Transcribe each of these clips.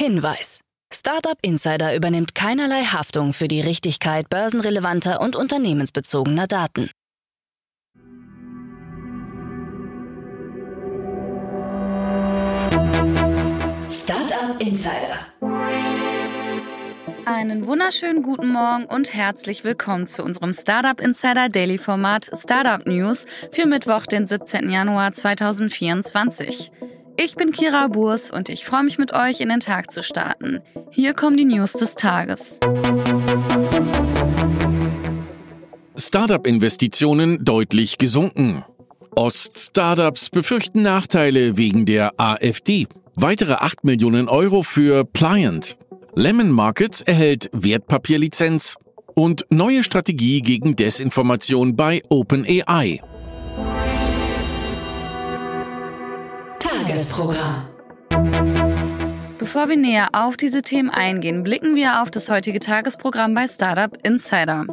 Hinweis. Startup Insider übernimmt keinerlei Haftung für die Richtigkeit börsenrelevanter und unternehmensbezogener Daten. Startup Insider. Einen wunderschönen guten Morgen und herzlich willkommen zu unserem Startup Insider Daily Format Startup News für Mittwoch, den 17. Januar 2024. Ich bin Kira Burs und ich freue mich mit euch in den Tag zu starten. Hier kommen die News des Tages. Startup-Investitionen deutlich gesunken. Ost-Startups befürchten Nachteile wegen der AfD. Weitere 8 Millionen Euro für Pliant. Lemon Markets erhält Wertpapierlizenz und neue Strategie gegen Desinformation bei OpenAI. Tagesprogramm. Bevor wir näher auf diese Themen eingehen, blicken wir auf das heutige Tagesprogramm bei Startup Insider.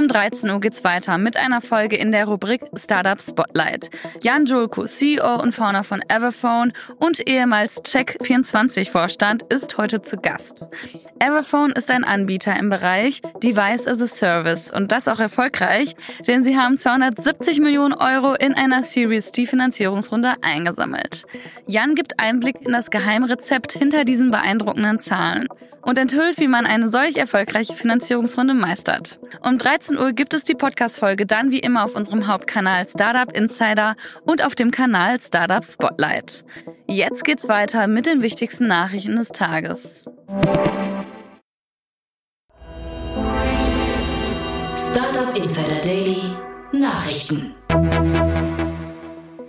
Um 13 Uhr geht's weiter mit einer Folge in der Rubrik Startup Spotlight. Jan Julko, CEO und Founder von Everphone und ehemals Check24-Vorstand, ist heute zu Gast. Everphone ist ein Anbieter im Bereich Device as a Service und das auch erfolgreich, denn sie haben 270 Millionen Euro in einer Series D Finanzierungsrunde eingesammelt. Jan gibt Einblick in das Geheimrezept hinter diesen beeindruckenden Zahlen und enthüllt, wie man eine solch erfolgreiche Finanzierungsrunde meistert. Um 13 Uhr gibt es die Podcast-Folge dann wie immer auf unserem Hauptkanal Startup Insider und auf dem Kanal Startup Spotlight. Jetzt geht's weiter mit den wichtigsten Nachrichten des Tages. Startup Insider Daily Nachrichten.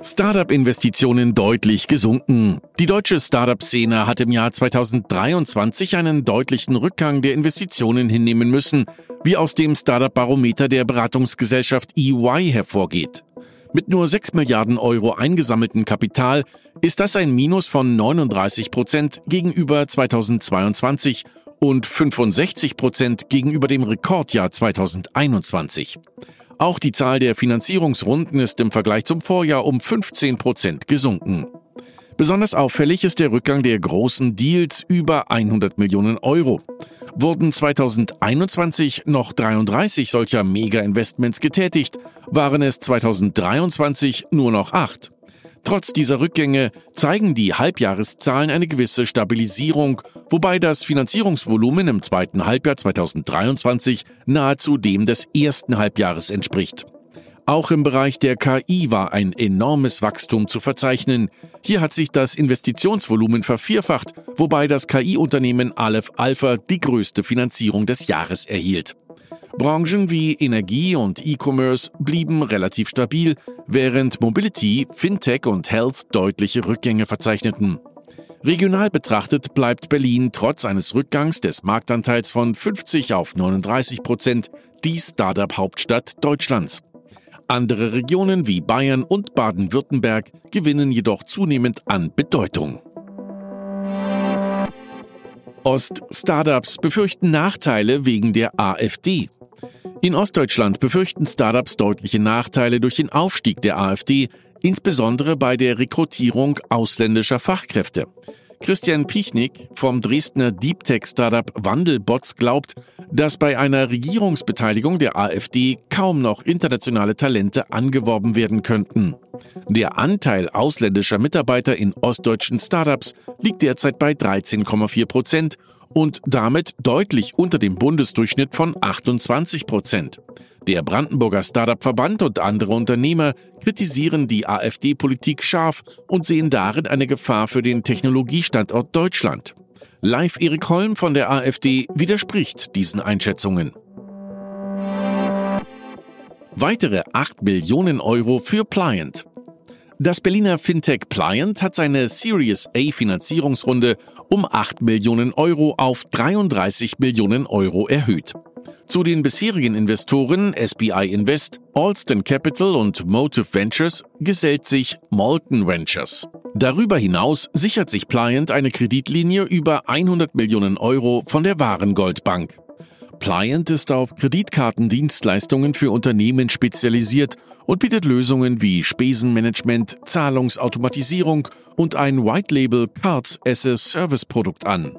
Startup-Investitionen deutlich gesunken. Die deutsche Startup-Szene hat im Jahr 2023 einen deutlichen Rückgang der Investitionen hinnehmen müssen, wie aus dem Startup-Barometer der Beratungsgesellschaft EY hervorgeht. Mit nur 6 Milliarden Euro eingesammelten Kapital ist das ein Minus von 39 Prozent gegenüber 2022 und 65 Prozent gegenüber dem Rekordjahr 2021. Auch die Zahl der Finanzierungsrunden ist im Vergleich zum Vorjahr um 15 Prozent gesunken. Besonders auffällig ist der Rückgang der großen Deals über 100 Millionen Euro. Wurden 2021 noch 33 solcher Mega-Investments getätigt, waren es 2023 nur noch acht. Trotz dieser Rückgänge zeigen die Halbjahreszahlen eine gewisse Stabilisierung, wobei das Finanzierungsvolumen im zweiten Halbjahr 2023 nahezu dem des ersten Halbjahres entspricht. Auch im Bereich der KI war ein enormes Wachstum zu verzeichnen. Hier hat sich das Investitionsvolumen vervierfacht, wobei das KI-Unternehmen Aleph Alpha die größte Finanzierung des Jahres erhielt. Branchen wie Energie und E-Commerce blieben relativ stabil, während Mobility, Fintech und Health deutliche Rückgänge verzeichneten. Regional betrachtet bleibt Berlin trotz eines Rückgangs des Marktanteils von 50 auf 39 Prozent die Startup-Hauptstadt Deutschlands. Andere Regionen wie Bayern und Baden-Württemberg gewinnen jedoch zunehmend an Bedeutung. Ost-Startups befürchten Nachteile wegen der AfD. In Ostdeutschland befürchten Startups deutliche Nachteile durch den Aufstieg der AfD, insbesondere bei der Rekrutierung ausländischer Fachkräfte. Christian Pichnik vom Dresdner Deep Tech Startup Wandelbots glaubt, dass bei einer Regierungsbeteiligung der AfD kaum noch internationale Talente angeworben werden könnten. Der Anteil ausländischer Mitarbeiter in ostdeutschen Startups liegt derzeit bei 13,4 Prozent und damit deutlich unter dem Bundesdurchschnitt von 28 Prozent. Der Brandenburger Startup-Verband und andere Unternehmer kritisieren die AfD-Politik scharf und sehen darin eine Gefahr für den Technologiestandort Deutschland. Live Erik Holm von der AfD widerspricht diesen Einschätzungen. Weitere 8 Millionen Euro für Pliant. Das Berliner Fintech Pliant hat seine Series A Finanzierungsrunde um 8 Millionen Euro auf 33 Millionen Euro erhöht. Zu den bisherigen Investoren SBI Invest, Alston Capital und Motive Ventures gesellt sich Molten Ventures. Darüber hinaus sichert sich Pliant eine Kreditlinie über 100 Millionen Euro von der Warengoldbank. Pliant ist auf Kreditkartendienstleistungen für Unternehmen spezialisiert und bietet Lösungen wie Spesenmanagement, Zahlungsautomatisierung und ein White Label Cards as a Service Produkt an.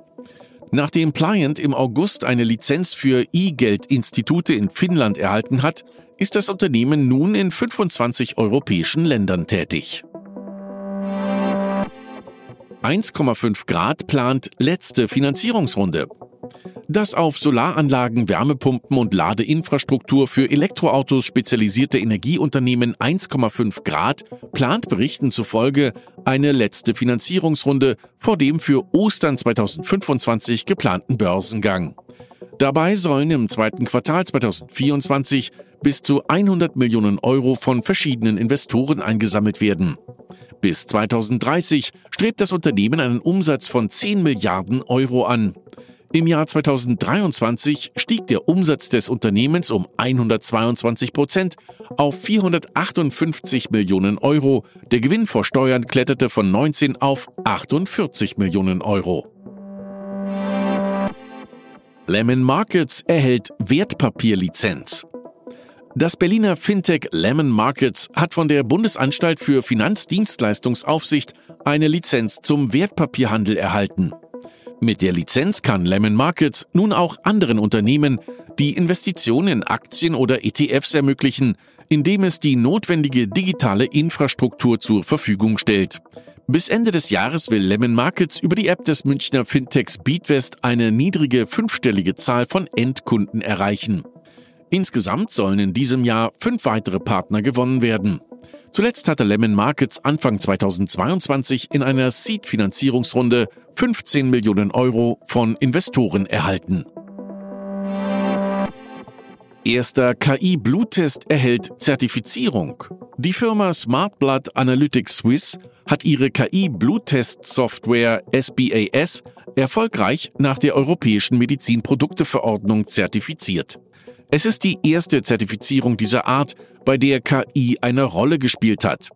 Nachdem Pliant im August eine Lizenz für E-Geld-Institute in Finnland erhalten hat, ist das Unternehmen nun in 25 europäischen Ländern tätig. 1,5 Grad plant letzte Finanzierungsrunde. Das auf Solaranlagen, Wärmepumpen und Ladeinfrastruktur für Elektroautos spezialisierte Energieunternehmen 1,5 Grad plant Berichten zufolge eine letzte Finanzierungsrunde vor dem für Ostern 2025 geplanten Börsengang. Dabei sollen im zweiten Quartal 2024 bis zu 100 Millionen Euro von verschiedenen Investoren eingesammelt werden. Bis 2030 strebt das Unternehmen einen Umsatz von 10 Milliarden Euro an. Im Jahr 2023 stieg der Umsatz des Unternehmens um 122 Prozent auf 458 Millionen Euro. Der Gewinn vor Steuern kletterte von 19 auf 48 Millionen Euro. Lemon Markets erhält Wertpapierlizenz. Das Berliner Fintech Lemon Markets hat von der Bundesanstalt für Finanzdienstleistungsaufsicht eine Lizenz zum Wertpapierhandel erhalten. Mit der Lizenz kann Lemon Markets nun auch anderen Unternehmen die Investition in Aktien oder ETFs ermöglichen, indem es die notwendige digitale Infrastruktur zur Verfügung stellt. Bis Ende des Jahres will Lemon Markets über die App des Münchner Fintechs Beatwest eine niedrige fünfstellige Zahl von Endkunden erreichen. Insgesamt sollen in diesem Jahr fünf weitere Partner gewonnen werden. Zuletzt hatte Lemon Markets Anfang 2022 in einer Seed-Finanzierungsrunde 15 Millionen Euro von Investoren erhalten. Erster KI-Bluttest erhält Zertifizierung. Die Firma Smart Blood Analytics Swiss hat ihre KI-Bluttest-Software SBAS erfolgreich nach der Europäischen Medizinprodukteverordnung zertifiziert. Es ist die erste Zertifizierung dieser Art, bei der KI eine Rolle gespielt hat.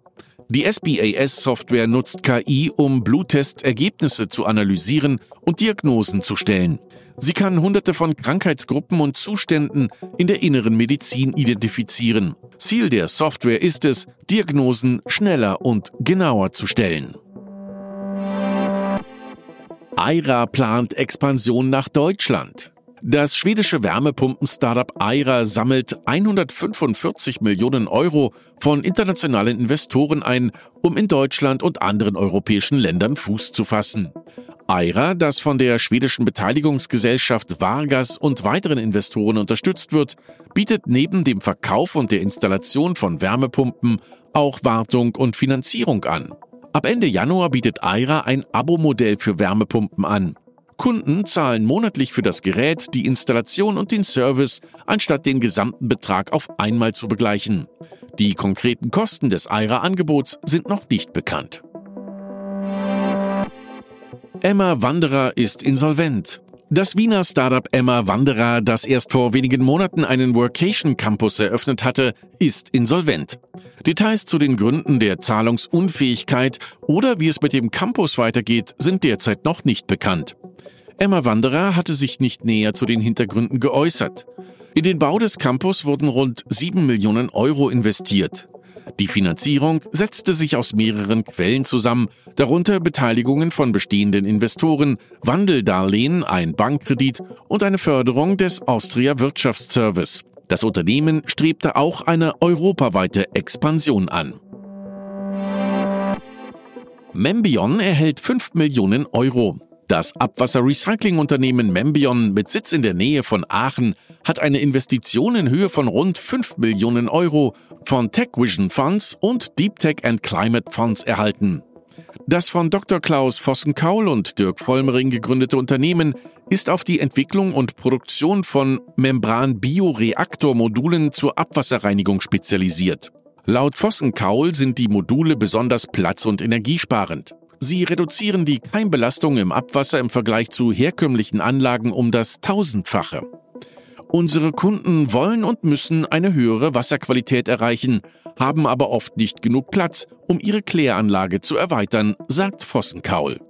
Die SBAS-Software nutzt KI, um Bluttest-Ergebnisse zu analysieren und Diagnosen zu stellen. Sie kann hunderte von Krankheitsgruppen und Zuständen in der inneren Medizin identifizieren. Ziel der Software ist es, Diagnosen schneller und genauer zu stellen. Aira plant Expansion nach Deutschland. Das schwedische Wärmepumpen-Startup Aira sammelt 145 Millionen Euro von internationalen Investoren ein, um in Deutschland und anderen europäischen Ländern Fuß zu fassen. Aira, das von der schwedischen Beteiligungsgesellschaft Vargas und weiteren Investoren unterstützt wird, bietet neben dem Verkauf und der Installation von Wärmepumpen auch Wartung und Finanzierung an. Ab Ende Januar bietet Aira ein Abo-Modell für Wärmepumpen an. Kunden zahlen monatlich für das Gerät, die Installation und den Service, anstatt den gesamten Betrag auf einmal zu begleichen. Die konkreten Kosten des Aira-Angebots sind noch nicht bekannt. Emma Wanderer ist insolvent. Das Wiener Startup Emma Wanderer, das erst vor wenigen Monaten einen Workation Campus eröffnet hatte, ist insolvent. Details zu den Gründen der Zahlungsunfähigkeit oder wie es mit dem Campus weitergeht, sind derzeit noch nicht bekannt. Emma Wanderer hatte sich nicht näher zu den Hintergründen geäußert. In den Bau des Campus wurden rund 7 Millionen Euro investiert. Die Finanzierung setzte sich aus mehreren Quellen zusammen, darunter Beteiligungen von bestehenden Investoren, Wandeldarlehen, ein Bankkredit und eine Förderung des Austria Wirtschaftsservice. Das Unternehmen strebte auch eine europaweite Expansion an. Membion erhält 5 Millionen Euro. Das Abwasserrecyclingunternehmen Membion mit Sitz in der Nähe von Aachen hat eine Investition in Höhe von rund 5 Millionen Euro von TechVision Funds und Deep Tech and Climate Funds erhalten. Das von Dr. Klaus Vossen-Kaul und Dirk Vollmering gegründete Unternehmen ist auf die Entwicklung und Produktion von Membran-Bioreaktormodulen zur Abwasserreinigung spezialisiert. Laut Vossen-Kaul sind die Module besonders platz- und energiesparend. Sie reduzieren die Keimbelastung im Abwasser im Vergleich zu herkömmlichen Anlagen um das Tausendfache. Unsere Kunden wollen und müssen eine höhere Wasserqualität erreichen, haben aber oft nicht genug Platz, um ihre Kläranlage zu erweitern, sagt Vossenkaul.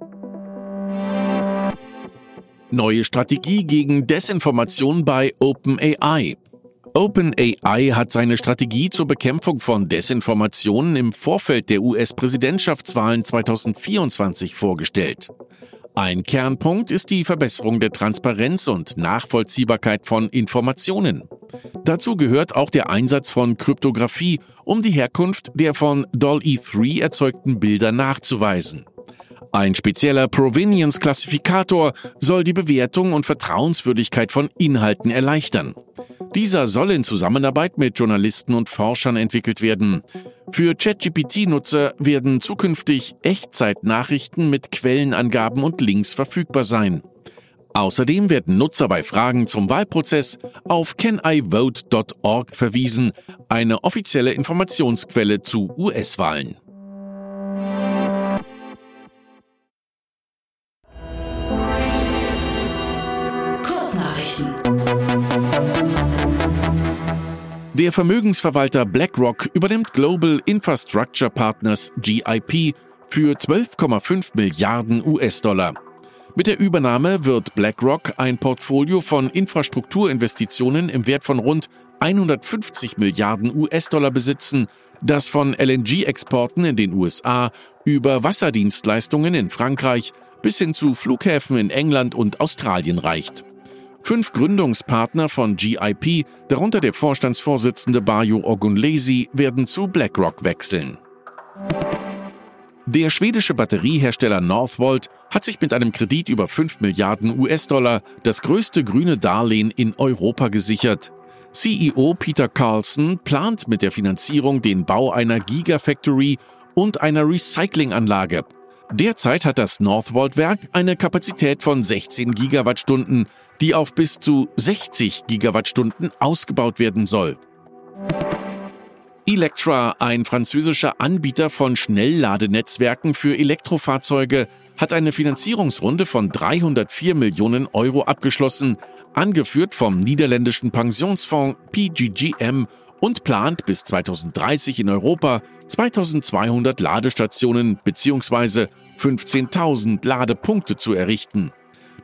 Neue Strategie gegen Desinformation bei OpenAI. OpenAI hat seine Strategie zur Bekämpfung von Desinformationen im Vorfeld der US-Präsidentschaftswahlen 2024 vorgestellt. Ein Kernpunkt ist die Verbesserung der Transparenz und Nachvollziehbarkeit von Informationen. Dazu gehört auch der Einsatz von Kryptographie, um die Herkunft der von DALL-E3 erzeugten Bilder nachzuweisen. Ein spezieller Provenience-Klassifikator soll die Bewertung und Vertrauenswürdigkeit von Inhalten erleichtern. Dieser soll in Zusammenarbeit mit Journalisten und Forschern entwickelt werden. Für ChatGPT-Nutzer werden zukünftig Echtzeitnachrichten mit Quellenangaben und Links verfügbar sein. Außerdem werden Nutzer bei Fragen zum Wahlprozess auf canivote.org verwiesen, eine offizielle Informationsquelle zu US-Wahlen. Der Vermögensverwalter BlackRock übernimmt Global Infrastructure Partners GIP für 12,5 Milliarden US-Dollar. Mit der Übernahme wird BlackRock ein Portfolio von Infrastrukturinvestitionen im Wert von rund 150 Milliarden US-Dollar besitzen, das von LNG-Exporten in den USA über Wasserdienstleistungen in Frankreich bis hin zu Flughäfen in England und Australien reicht. Fünf Gründungspartner von GIP, darunter der Vorstandsvorsitzende Bayo Ogunlesi, werden zu BlackRock wechseln. Der schwedische Batteriehersteller Northvolt hat sich mit einem Kredit über 5 Milliarden US-Dollar das größte grüne Darlehen in Europa gesichert. CEO Peter Carlson plant mit der Finanzierung den Bau einer Gigafactory und einer Recyclinganlage. Derzeit hat das Northvolt-Werk eine Kapazität von 16 Gigawattstunden, die auf bis zu 60 Gigawattstunden ausgebaut werden soll. Electra, ein französischer Anbieter von Schnellladenetzwerken für Elektrofahrzeuge, hat eine Finanzierungsrunde von 304 Millionen Euro abgeschlossen, angeführt vom niederländischen Pensionsfonds PGGM und plant bis 2030 in Europa 2200 Ladestationen bzw. 15.000 Ladepunkte zu errichten.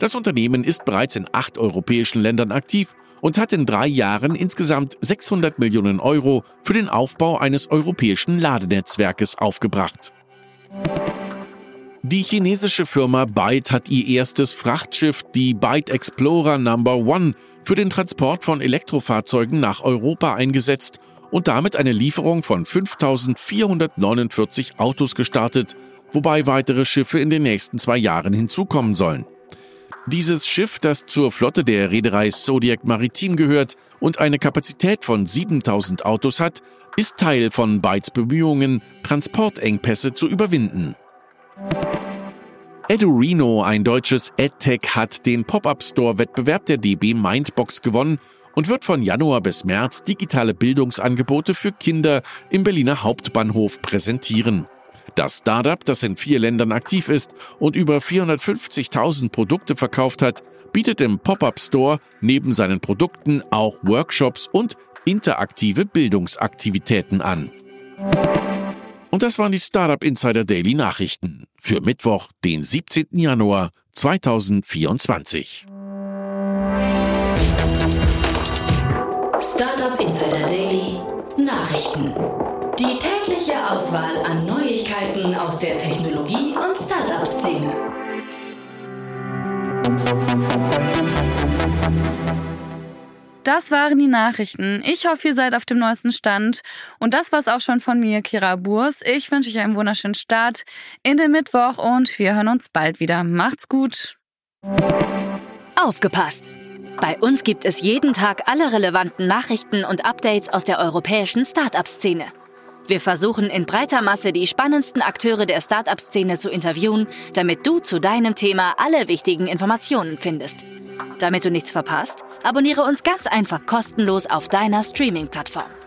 Das Unternehmen ist bereits in acht europäischen Ländern aktiv und hat in drei Jahren insgesamt 600 Millionen Euro für den Aufbau eines europäischen Ladenetzwerkes aufgebracht. Die chinesische Firma Byte hat ihr erstes Frachtschiff, die Byte Explorer Number One, für den Transport von Elektrofahrzeugen nach Europa eingesetzt und damit eine Lieferung von 5449 Autos gestartet, wobei weitere Schiffe in den nächsten zwei Jahren hinzukommen sollen. Dieses Schiff, das zur Flotte der Reederei Zodiac Maritim gehört und eine Kapazität von 7000 Autos hat, ist Teil von Bytes Bemühungen, Transportengpässe zu überwinden. Edurino, ein deutsches EdTech, hat den Pop-Up-Store-Wettbewerb der DB Mindbox gewonnen und wird von Januar bis März digitale Bildungsangebote für Kinder im Berliner Hauptbahnhof präsentieren. Das Startup, das in vier Ländern aktiv ist und über 450.000 Produkte verkauft hat, bietet im Pop-up Store neben seinen Produkten auch Workshops und interaktive Bildungsaktivitäten an. Und das waren die Startup Insider Daily Nachrichten für Mittwoch, den 17. Januar 2024. Startup Insider Daily Nachrichten. Die tägliche Auswahl an Neuigkeiten aus der Technologie- und Startup-Szene. Das waren die Nachrichten. Ich hoffe, ihr seid auf dem neuesten Stand. Und das war's auch schon von mir, Kira Burs. Ich wünsche euch einen wunderschönen Start in den Mittwoch und wir hören uns bald wieder. Macht's gut. Aufgepasst! Bei uns gibt es jeden Tag alle relevanten Nachrichten und Updates aus der europäischen Startup-Szene. Wir versuchen in breiter Masse die spannendsten Akteure der Startup-Szene zu interviewen, damit du zu deinem Thema alle wichtigen Informationen findest. Damit du nichts verpasst, abonniere uns ganz einfach kostenlos auf deiner Streaming-Plattform.